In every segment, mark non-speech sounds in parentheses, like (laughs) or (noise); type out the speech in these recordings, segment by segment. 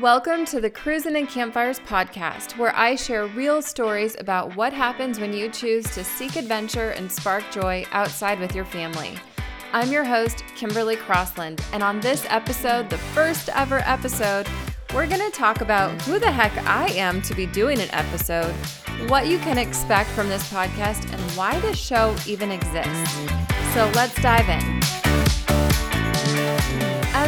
Welcome to the Cruisin' and Campfires podcast, where I share real stories about what happens when you choose to seek adventure and spark joy outside with your family. I'm your host, Kimberly Crossland, and on this episode, the first ever episode, we're going to talk about who the heck I am to be doing an episode, what you can expect from this podcast, and why this show even exists. So let's dive in.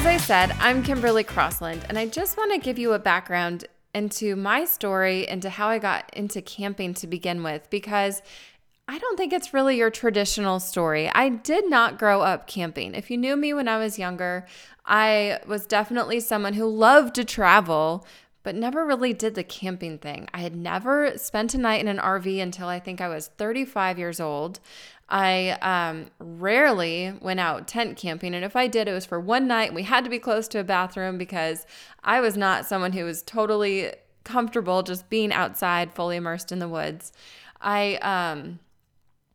As I said, I'm Kimberly Crossland, and I just want to give you a background into my story, into how I got into camping to begin with, because I don't think it's really your traditional story. I did not grow up camping. If you knew me when I was younger, I was definitely someone who loved to travel, but never really did the camping thing. I had never spent a night in an RV until I think I was 35 years old. I um, rarely went out tent camping. And if I did, it was for one night. We had to be close to a bathroom because I was not someone who was totally comfortable just being outside, fully immersed in the woods. I um,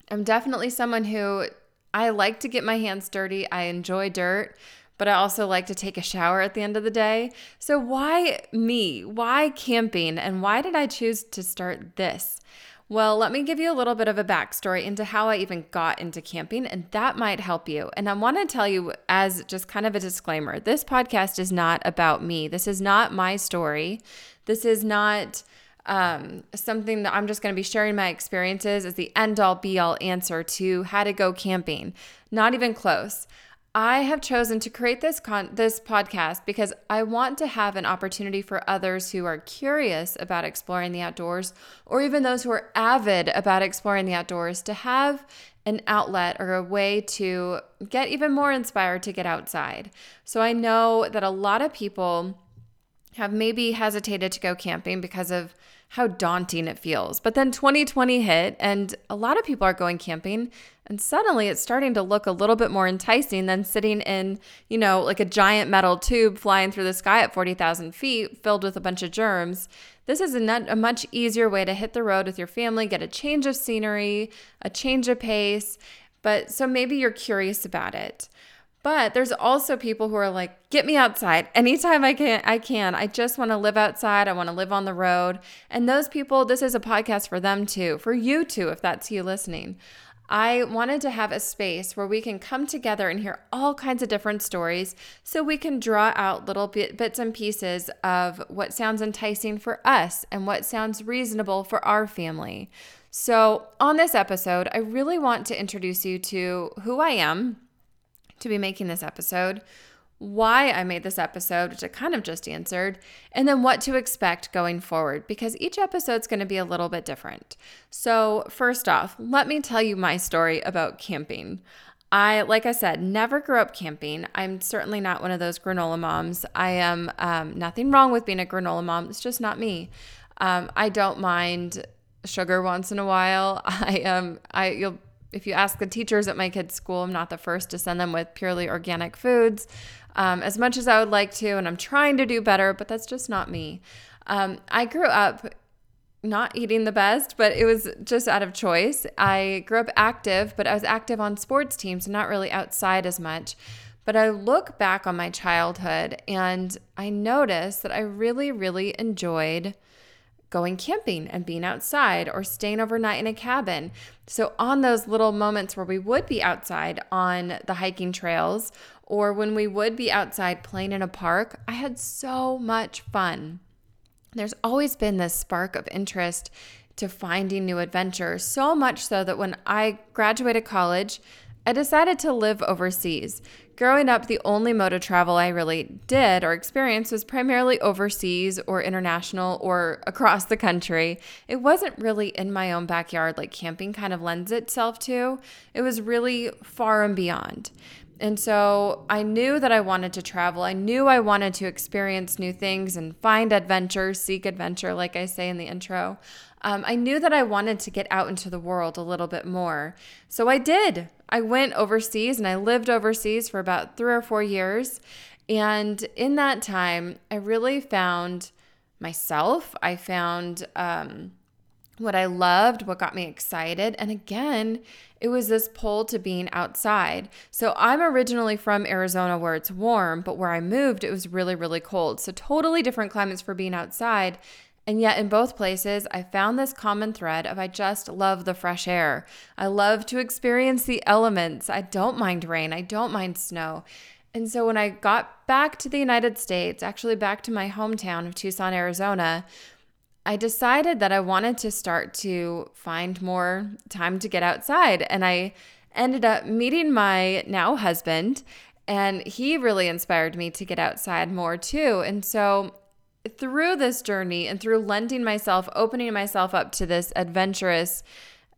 am definitely someone who I like to get my hands dirty. I enjoy dirt, but I also like to take a shower at the end of the day. So, why me? Why camping? And why did I choose to start this? Well, let me give you a little bit of a backstory into how I even got into camping, and that might help you. And I want to tell you, as just kind of a disclaimer, this podcast is not about me. This is not my story. This is not um, something that I'm just going to be sharing my experiences as the end all be all answer to how to go camping. Not even close. I have chosen to create this con- this podcast because I want to have an opportunity for others who are curious about exploring the outdoors or even those who are avid about exploring the outdoors to have an outlet or a way to get even more inspired to get outside. So I know that a lot of people have maybe hesitated to go camping because of how daunting it feels. But then 2020 hit, and a lot of people are going camping, and suddenly it's starting to look a little bit more enticing than sitting in, you know, like a giant metal tube flying through the sky at 40,000 feet filled with a bunch of germs. This is a, a much easier way to hit the road with your family, get a change of scenery, a change of pace. But so maybe you're curious about it. But there's also people who are like, get me outside anytime I can. I can. I just want to live outside. I want to live on the road. And those people, this is a podcast for them too, for you too, if that's you listening. I wanted to have a space where we can come together and hear all kinds of different stories so we can draw out little bit, bits and pieces of what sounds enticing for us and what sounds reasonable for our family. So, on this episode, I really want to introduce you to who I am to be making this episode, why I made this episode, which I kind of just answered, and then what to expect going forward because each episode's going to be a little bit different. So, first off, let me tell you my story about camping. I, like I said, never grew up camping. I'm certainly not one of those granola moms. I am um, nothing wrong with being a granola mom. It's just not me. Um, I don't mind sugar once in a while. (laughs) I um, I you'll if you ask the teachers at my kids' school, I'm not the first to send them with purely organic foods um, as much as I would like to. And I'm trying to do better, but that's just not me. Um, I grew up not eating the best, but it was just out of choice. I grew up active, but I was active on sports teams not really outside as much. But I look back on my childhood and I notice that I really, really enjoyed going camping and being outside or staying overnight in a cabin. So, on those little moments where we would be outside on the hiking trails or when we would be outside playing in a park, I had so much fun. There's always been this spark of interest to finding new adventures, so much so that when I graduated college, I decided to live overseas. Growing up, the only mode of travel I really did or experienced was primarily overseas or international or across the country. It wasn't really in my own backyard like camping kind of lends itself to, it was really far and beyond. And so I knew that I wanted to travel. I knew I wanted to experience new things and find adventure, seek adventure, like I say in the intro um, I knew that I wanted to get out into the world a little bit more. So I did. I went overseas and I lived overseas for about three or four years. And in that time, I really found myself. I found um, what I loved, what got me excited. And again, it was this pull to being outside. So I'm originally from Arizona where it's warm, but where I moved, it was really, really cold. So totally different climates for being outside. And yet, in both places, I found this common thread of I just love the fresh air. I love to experience the elements. I don't mind rain. I don't mind snow. And so, when I got back to the United States, actually back to my hometown of Tucson, Arizona, I decided that I wanted to start to find more time to get outside. And I ended up meeting my now husband, and he really inspired me to get outside more too. And so, through this journey and through lending myself, opening myself up to this adventurous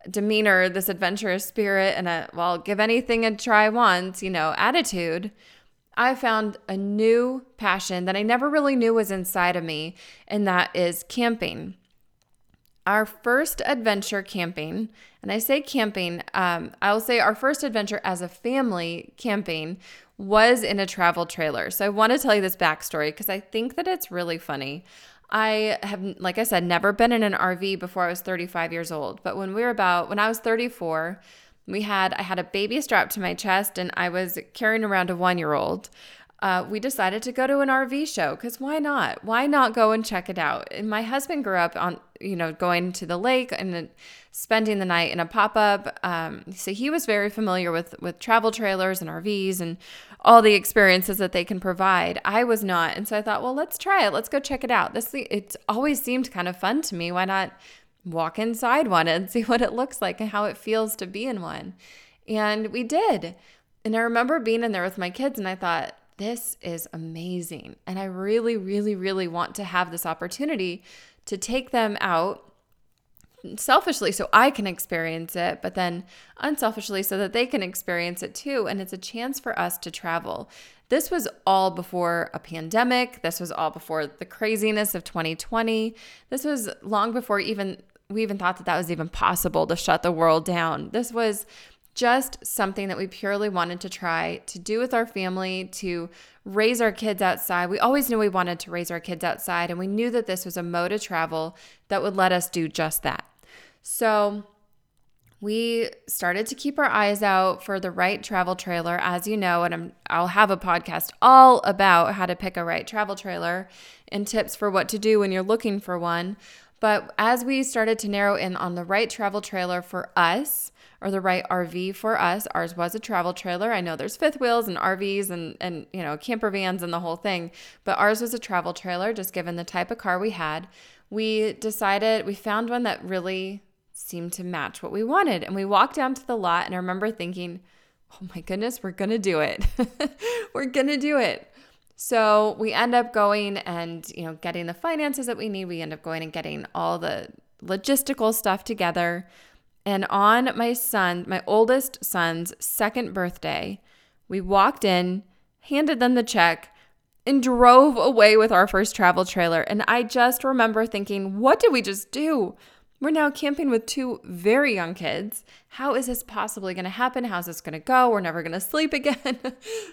demeanor, this adventurous spirit, and a, well, give anything a try once, you know, attitude. I found a new passion that I never really knew was inside of me, and that is camping. Our first adventure camping, and I say camping, um, I'll say our first adventure as a family camping was in a travel trailer. So I want to tell you this backstory because I think that it's really funny. I have, like I said, never been in an RV before I was 35 years old. But when we were about, when I was 34, we had, I had a baby strapped to my chest and I was carrying around a one year old. Uh, we decided to go to an RV show because why not? Why not go and check it out? And my husband grew up on, you know, going to the lake and spending the night in a pop up. Um, so he was very familiar with with travel trailers and RVs and all the experiences that they can provide. I was not, and so I thought, well, let's try it. Let's go check it out. This it's always seemed kind of fun to me. Why not walk inside one and see what it looks like and how it feels to be in one. And we did. And I remember being in there with my kids and I thought, this is amazing. And I really, really, really want to have this opportunity to take them out selfishly so I can experience it, but then unselfishly so that they can experience it too. And it's a chance for us to travel. This was all before a pandemic. This was all before the craziness of 2020. This was long before even we even thought that that was even possible to shut the world down. This was just something that we purely wanted to try to do with our family, to raise our kids outside. We always knew we wanted to raise our kids outside, and we knew that this was a mode of travel that would let us do just that. So, we started to keep our eyes out for the right travel trailer, as you know, and i will have a podcast all about how to pick a right travel trailer and tips for what to do when you're looking for one. But as we started to narrow in on the right travel trailer for us, or the right RV for us, ours was a travel trailer. I know there's fifth wheels and RVs and and you know camper vans and the whole thing, but ours was a travel trailer. Just given the type of car we had, we decided we found one that really seemed to match what we wanted, and we walked down to the lot. And I remember thinking, "Oh my goodness, we're gonna do it! (laughs) we're gonna do it!" So we end up going and, you know, getting the finances that we need. We end up going and getting all the logistical stuff together. And on my son, my oldest son's second birthday, we walked in, handed them the check, and drove away with our first travel trailer. And I just remember thinking, what did we just do? We're now camping with two very young kids. How is this possibly going to happen? How's this going to go? We're never going to sleep (laughs) again.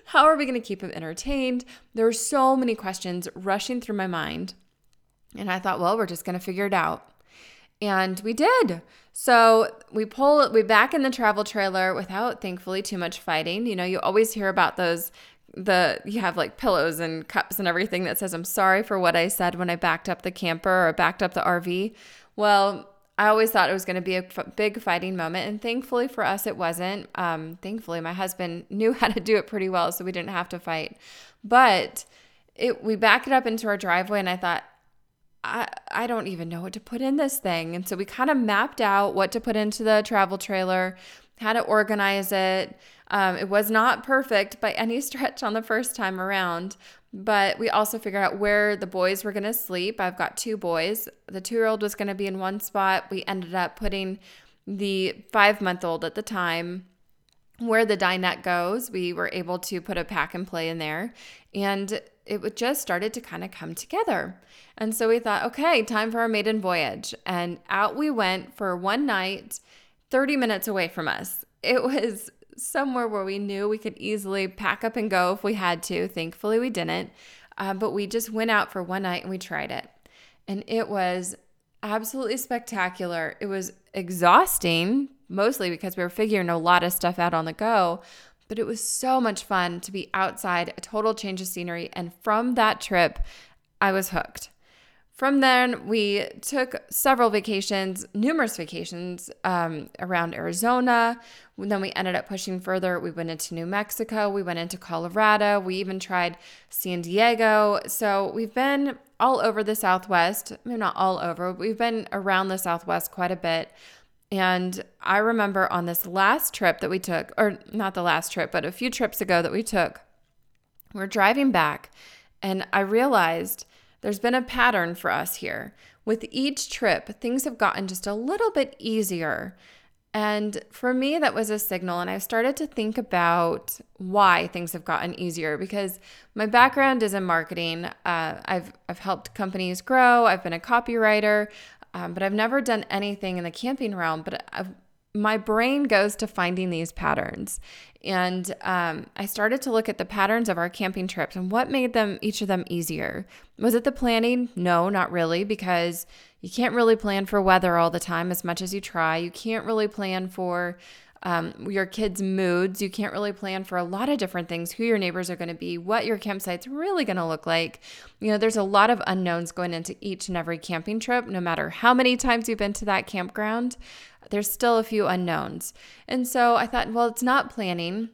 How are we going to keep them entertained? There were so many questions rushing through my mind. And I thought, well, we're just going to figure it out. And we did. So we pull we back in the travel trailer without thankfully too much fighting. You know, you always hear about those the you have like pillows and cups and everything that says I'm sorry for what I said when I backed up the camper or backed up the RV. Well, I always thought it was going to be a f- big fighting moment, and thankfully for us, it wasn't. Um, thankfully, my husband (laughs) knew how to do it pretty well, so we didn't have to fight. But it, we back it up into our driveway, and I thought, I, I don't even know what to put in this thing. And so we kind of mapped out what to put into the travel trailer, how to organize it. Um, it was not perfect by (laughs) any stretch on the first time around, but we also figured out where the boys were going to sleep. I've got two boys. The two year old was going to be in one spot. We ended up putting the five month old at the time where the dinette goes. We were able to put a pack and play in there. And it just started to kind of come together. And so we thought, okay, time for our maiden voyage. And out we went for one night, 30 minutes away from us. It was somewhere where we knew we could easily pack up and go if we had to. Thankfully, we didn't. Uh, but we just went out for one night and we tried it. And it was absolutely spectacular. It was exhausting, mostly because we were figuring a lot of stuff out on the go, but it was so much fun to be outside, a total change of scenery. And from that trip, I was hooked. From then, we took several vacations, numerous vacations um, around Arizona. Then we ended up pushing further. We went into New Mexico. We went into Colorado. We even tried San Diego. So we've been all over the Southwest. I mean, not all over. We've been around the Southwest quite a bit. And I remember on this last trip that we took, or not the last trip, but a few trips ago that we took, we're driving back and I realized there's been a pattern for us here. With each trip, things have gotten just a little bit easier. And for me, that was a signal. And I started to think about why things have gotten easier because my background is in marketing. Uh, I've, I've helped companies grow, I've been a copywriter, um, but I've never done anything in the camping realm. But I've, my brain goes to finding these patterns. And um, I started to look at the patterns of our camping trips and what made them, each of them, easier. Was it the planning? No, not really, because you can't really plan for weather all the time as much as you try. You can't really plan for um, your kids' moods. You can't really plan for a lot of different things who your neighbors are going to be, what your campsite's really going to look like. You know, there's a lot of unknowns going into each and every camping trip, no matter how many times you've been to that campground there's still a few unknowns. And so I thought, well, it's not planning.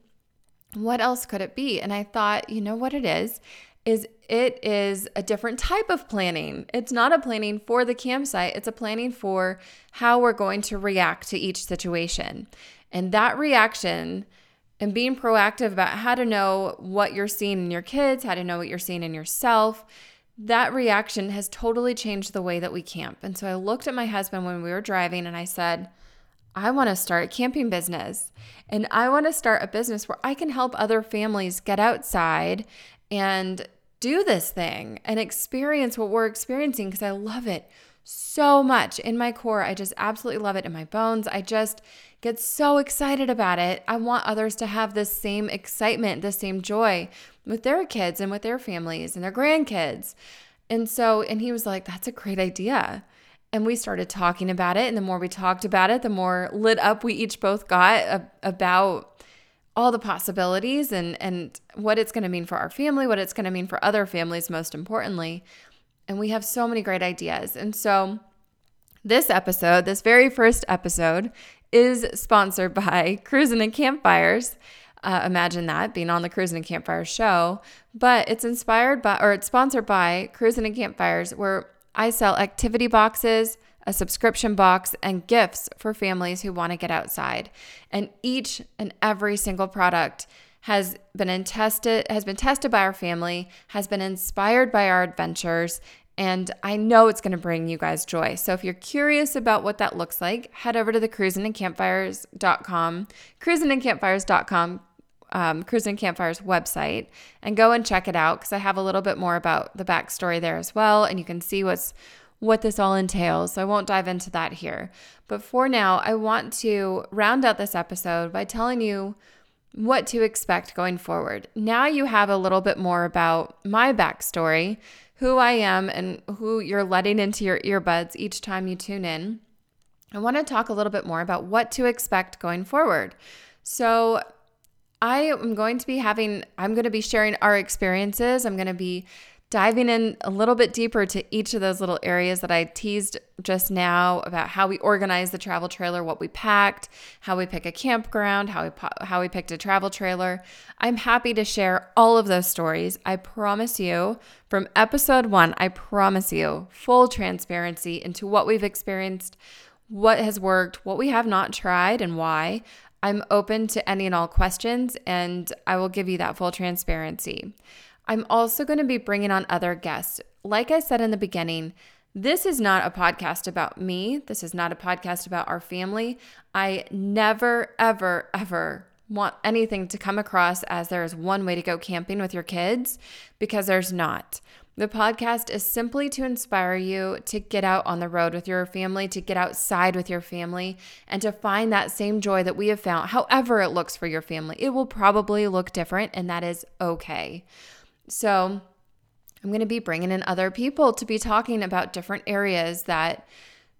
What else could it be? And I thought, you know what it is? Is it is a different type of planning. It's not a planning for the campsite, it's a planning for how we're going to react to each situation. And that reaction and being proactive about how to know what you're seeing in your kids, how to know what you're seeing in yourself, that reaction has totally changed the way that we camp. And so I looked at my husband when we were driving and I said, I want to start a camping business and I want to start a business where I can help other families get outside and do this thing and experience what we're experiencing because I love it so much in my core. I just absolutely love it in my bones. I just get so excited about it. I want others to have the same excitement, the same joy with their kids and with their families and their grandkids. And so, and he was like, that's a great idea. And we started talking about it. And the more we talked about it, the more lit up we each both got about all the possibilities and, and what it's going to mean for our family, what it's going to mean for other families, most importantly. And we have so many great ideas. And so, this episode, this very first episode, is sponsored (laughs) by Cruising and Campfires. Uh, imagine that being on the Cruising and Campfires show, but it's inspired by or it's sponsored by Cruising and Campfires, where I sell activity boxes, a subscription box, and gifts for families who want to get outside. And each and every single product has been tested has been tested by our family, has been inspired by our adventures, and I know it's going to bring you guys joy. So if you're curious about what that looks like, head over to the cruisingandcampfires.com, cruisingandcampfires.com, um, Cruising Campfires website and go and check it out because I have a little bit more about the backstory there as well, and you can see what's what this all entails. So I won't dive into that here. But for now, I want to round out this episode by telling you what to expect going forward. Now you have a little bit more about my backstory, who I am, and who you're letting into your earbuds each time you tune in. I want to talk a little bit more about what to expect going forward. So, I am going to be having, I'm going to be sharing our experiences. I'm going to be diving in a little bit deeper to each of those little areas that I teased just now about how we organize the travel trailer, what we packed, how we pick a campground, how we how we picked a travel trailer. I'm happy to share all of those stories. I promise you from episode 1, I promise you full transparency into what we've experienced, what has worked, what we have not tried and why. I'm open to any and all questions, and I will give you that full transparency. I'm also going to be bringing on other guests. Like I said in the beginning, this is not a podcast about me. This is not a podcast about our family. I never, ever, ever want anything to come across as there is one way to go camping with your kids because there's not. The podcast is simply to inspire you to get out on the road with your family, to get outside with your family, and to find that same joy that we have found, however it looks for your family. It will probably look different, and that is okay. So, I'm going to be bringing in other people to be talking about different areas that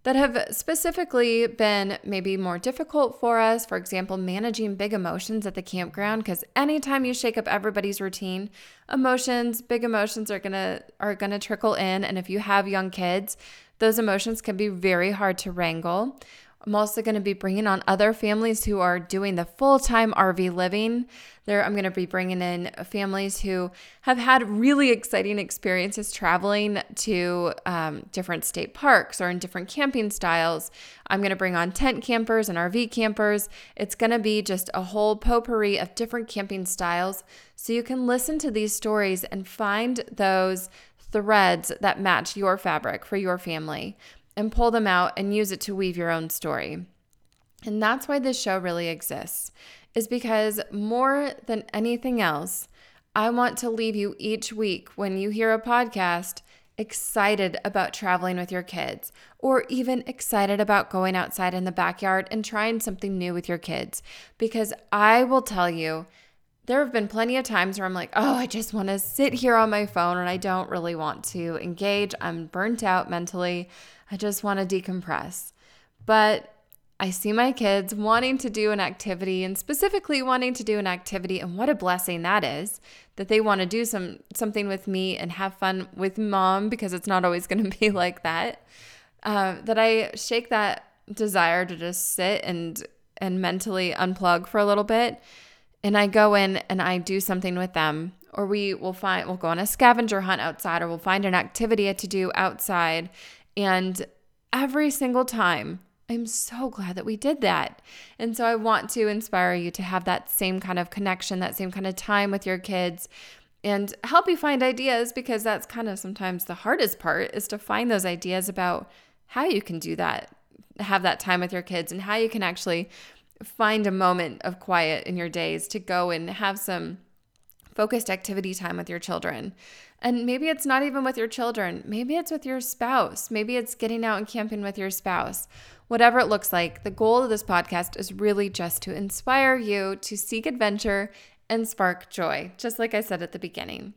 that have specifically been maybe more difficult for us. For example, managing big emotions at the campground because anytime you shake up everybody's routine, emotions, big emotions are going to are going to trickle in and if you have young kids, those emotions can be very hard to wrangle. I'm also going to be bringing on other families who are doing the full time RV living. There, I'm going to be bringing in families who have had really exciting experiences traveling to um, different state parks or in different camping styles. I'm going to bring on tent campers and RV campers. It's going to be just a whole potpourri of different camping styles. So you can listen to these stories and find those threads that match your fabric for your family and pull them out and use it to weave your own story. And that's why this show really exists, is because more than anything else, I want to leave you each week when you hear a podcast excited about traveling with your kids, or even excited about going outside in the backyard and trying something new with your kids. Because I will tell you, there have been plenty of times where I'm like, oh, I just want to sit here on my phone and I don't really want to engage. I'm burnt out mentally. I just want to decompress. But I see my kids wanting to do an activity and specifically wanting to do an activity and what a blessing that is that they want to do some something with me and have fun with mom because it's not always (laughs) going to be like that. Uh, that I shake that desire to just sit and and mentally unplug for a little bit and I go in and I do something with them or we will find we'll go on a scavenger hunt outside or we'll find an activity to do outside and every single time, I'm so glad that we did that. And so I want to inspire you to have that same kind of connection, that same kind of time with your kids and help you find ideas because that's kind of sometimes the hardest part is to find those ideas about how you can do that, have that time with your kids and how you can actually find a moment of quiet in your days to go and have some focused activity time with your children. And maybe it's not even with your children. Maybe it's with your spouse. Maybe it's getting out and camping with your spouse. Whatever it looks like, the goal of this podcast is really just to inspire you to seek adventure and spark joy, just like I said at the beginning.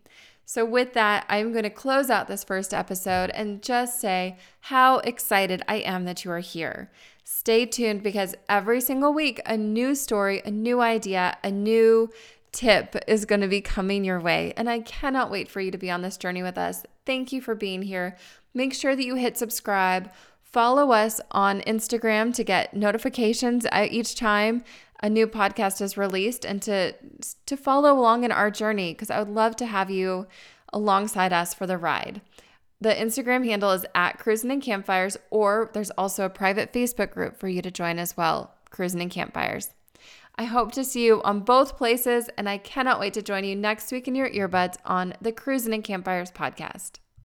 So, with that, I'm going to close out this first episode and just say how excited I am that you are here. Stay tuned because every single week, a new story, a new idea, a new tip is going to be coming your way. And I cannot wait for you to be on this journey with us. Thank you for being here. Make sure that you hit subscribe. Follow us on Instagram to get notifications each time a new podcast is released and to to follow along in our journey because I would love to have you alongside us for the ride. The Instagram handle is at Cruising and Campfires, or there's also a private Facebook group for you to join as well, Cruising and Campfires. I hope to see you on both places, and I cannot wait to join you next week in your earbuds on the Cruising and Campfires podcast.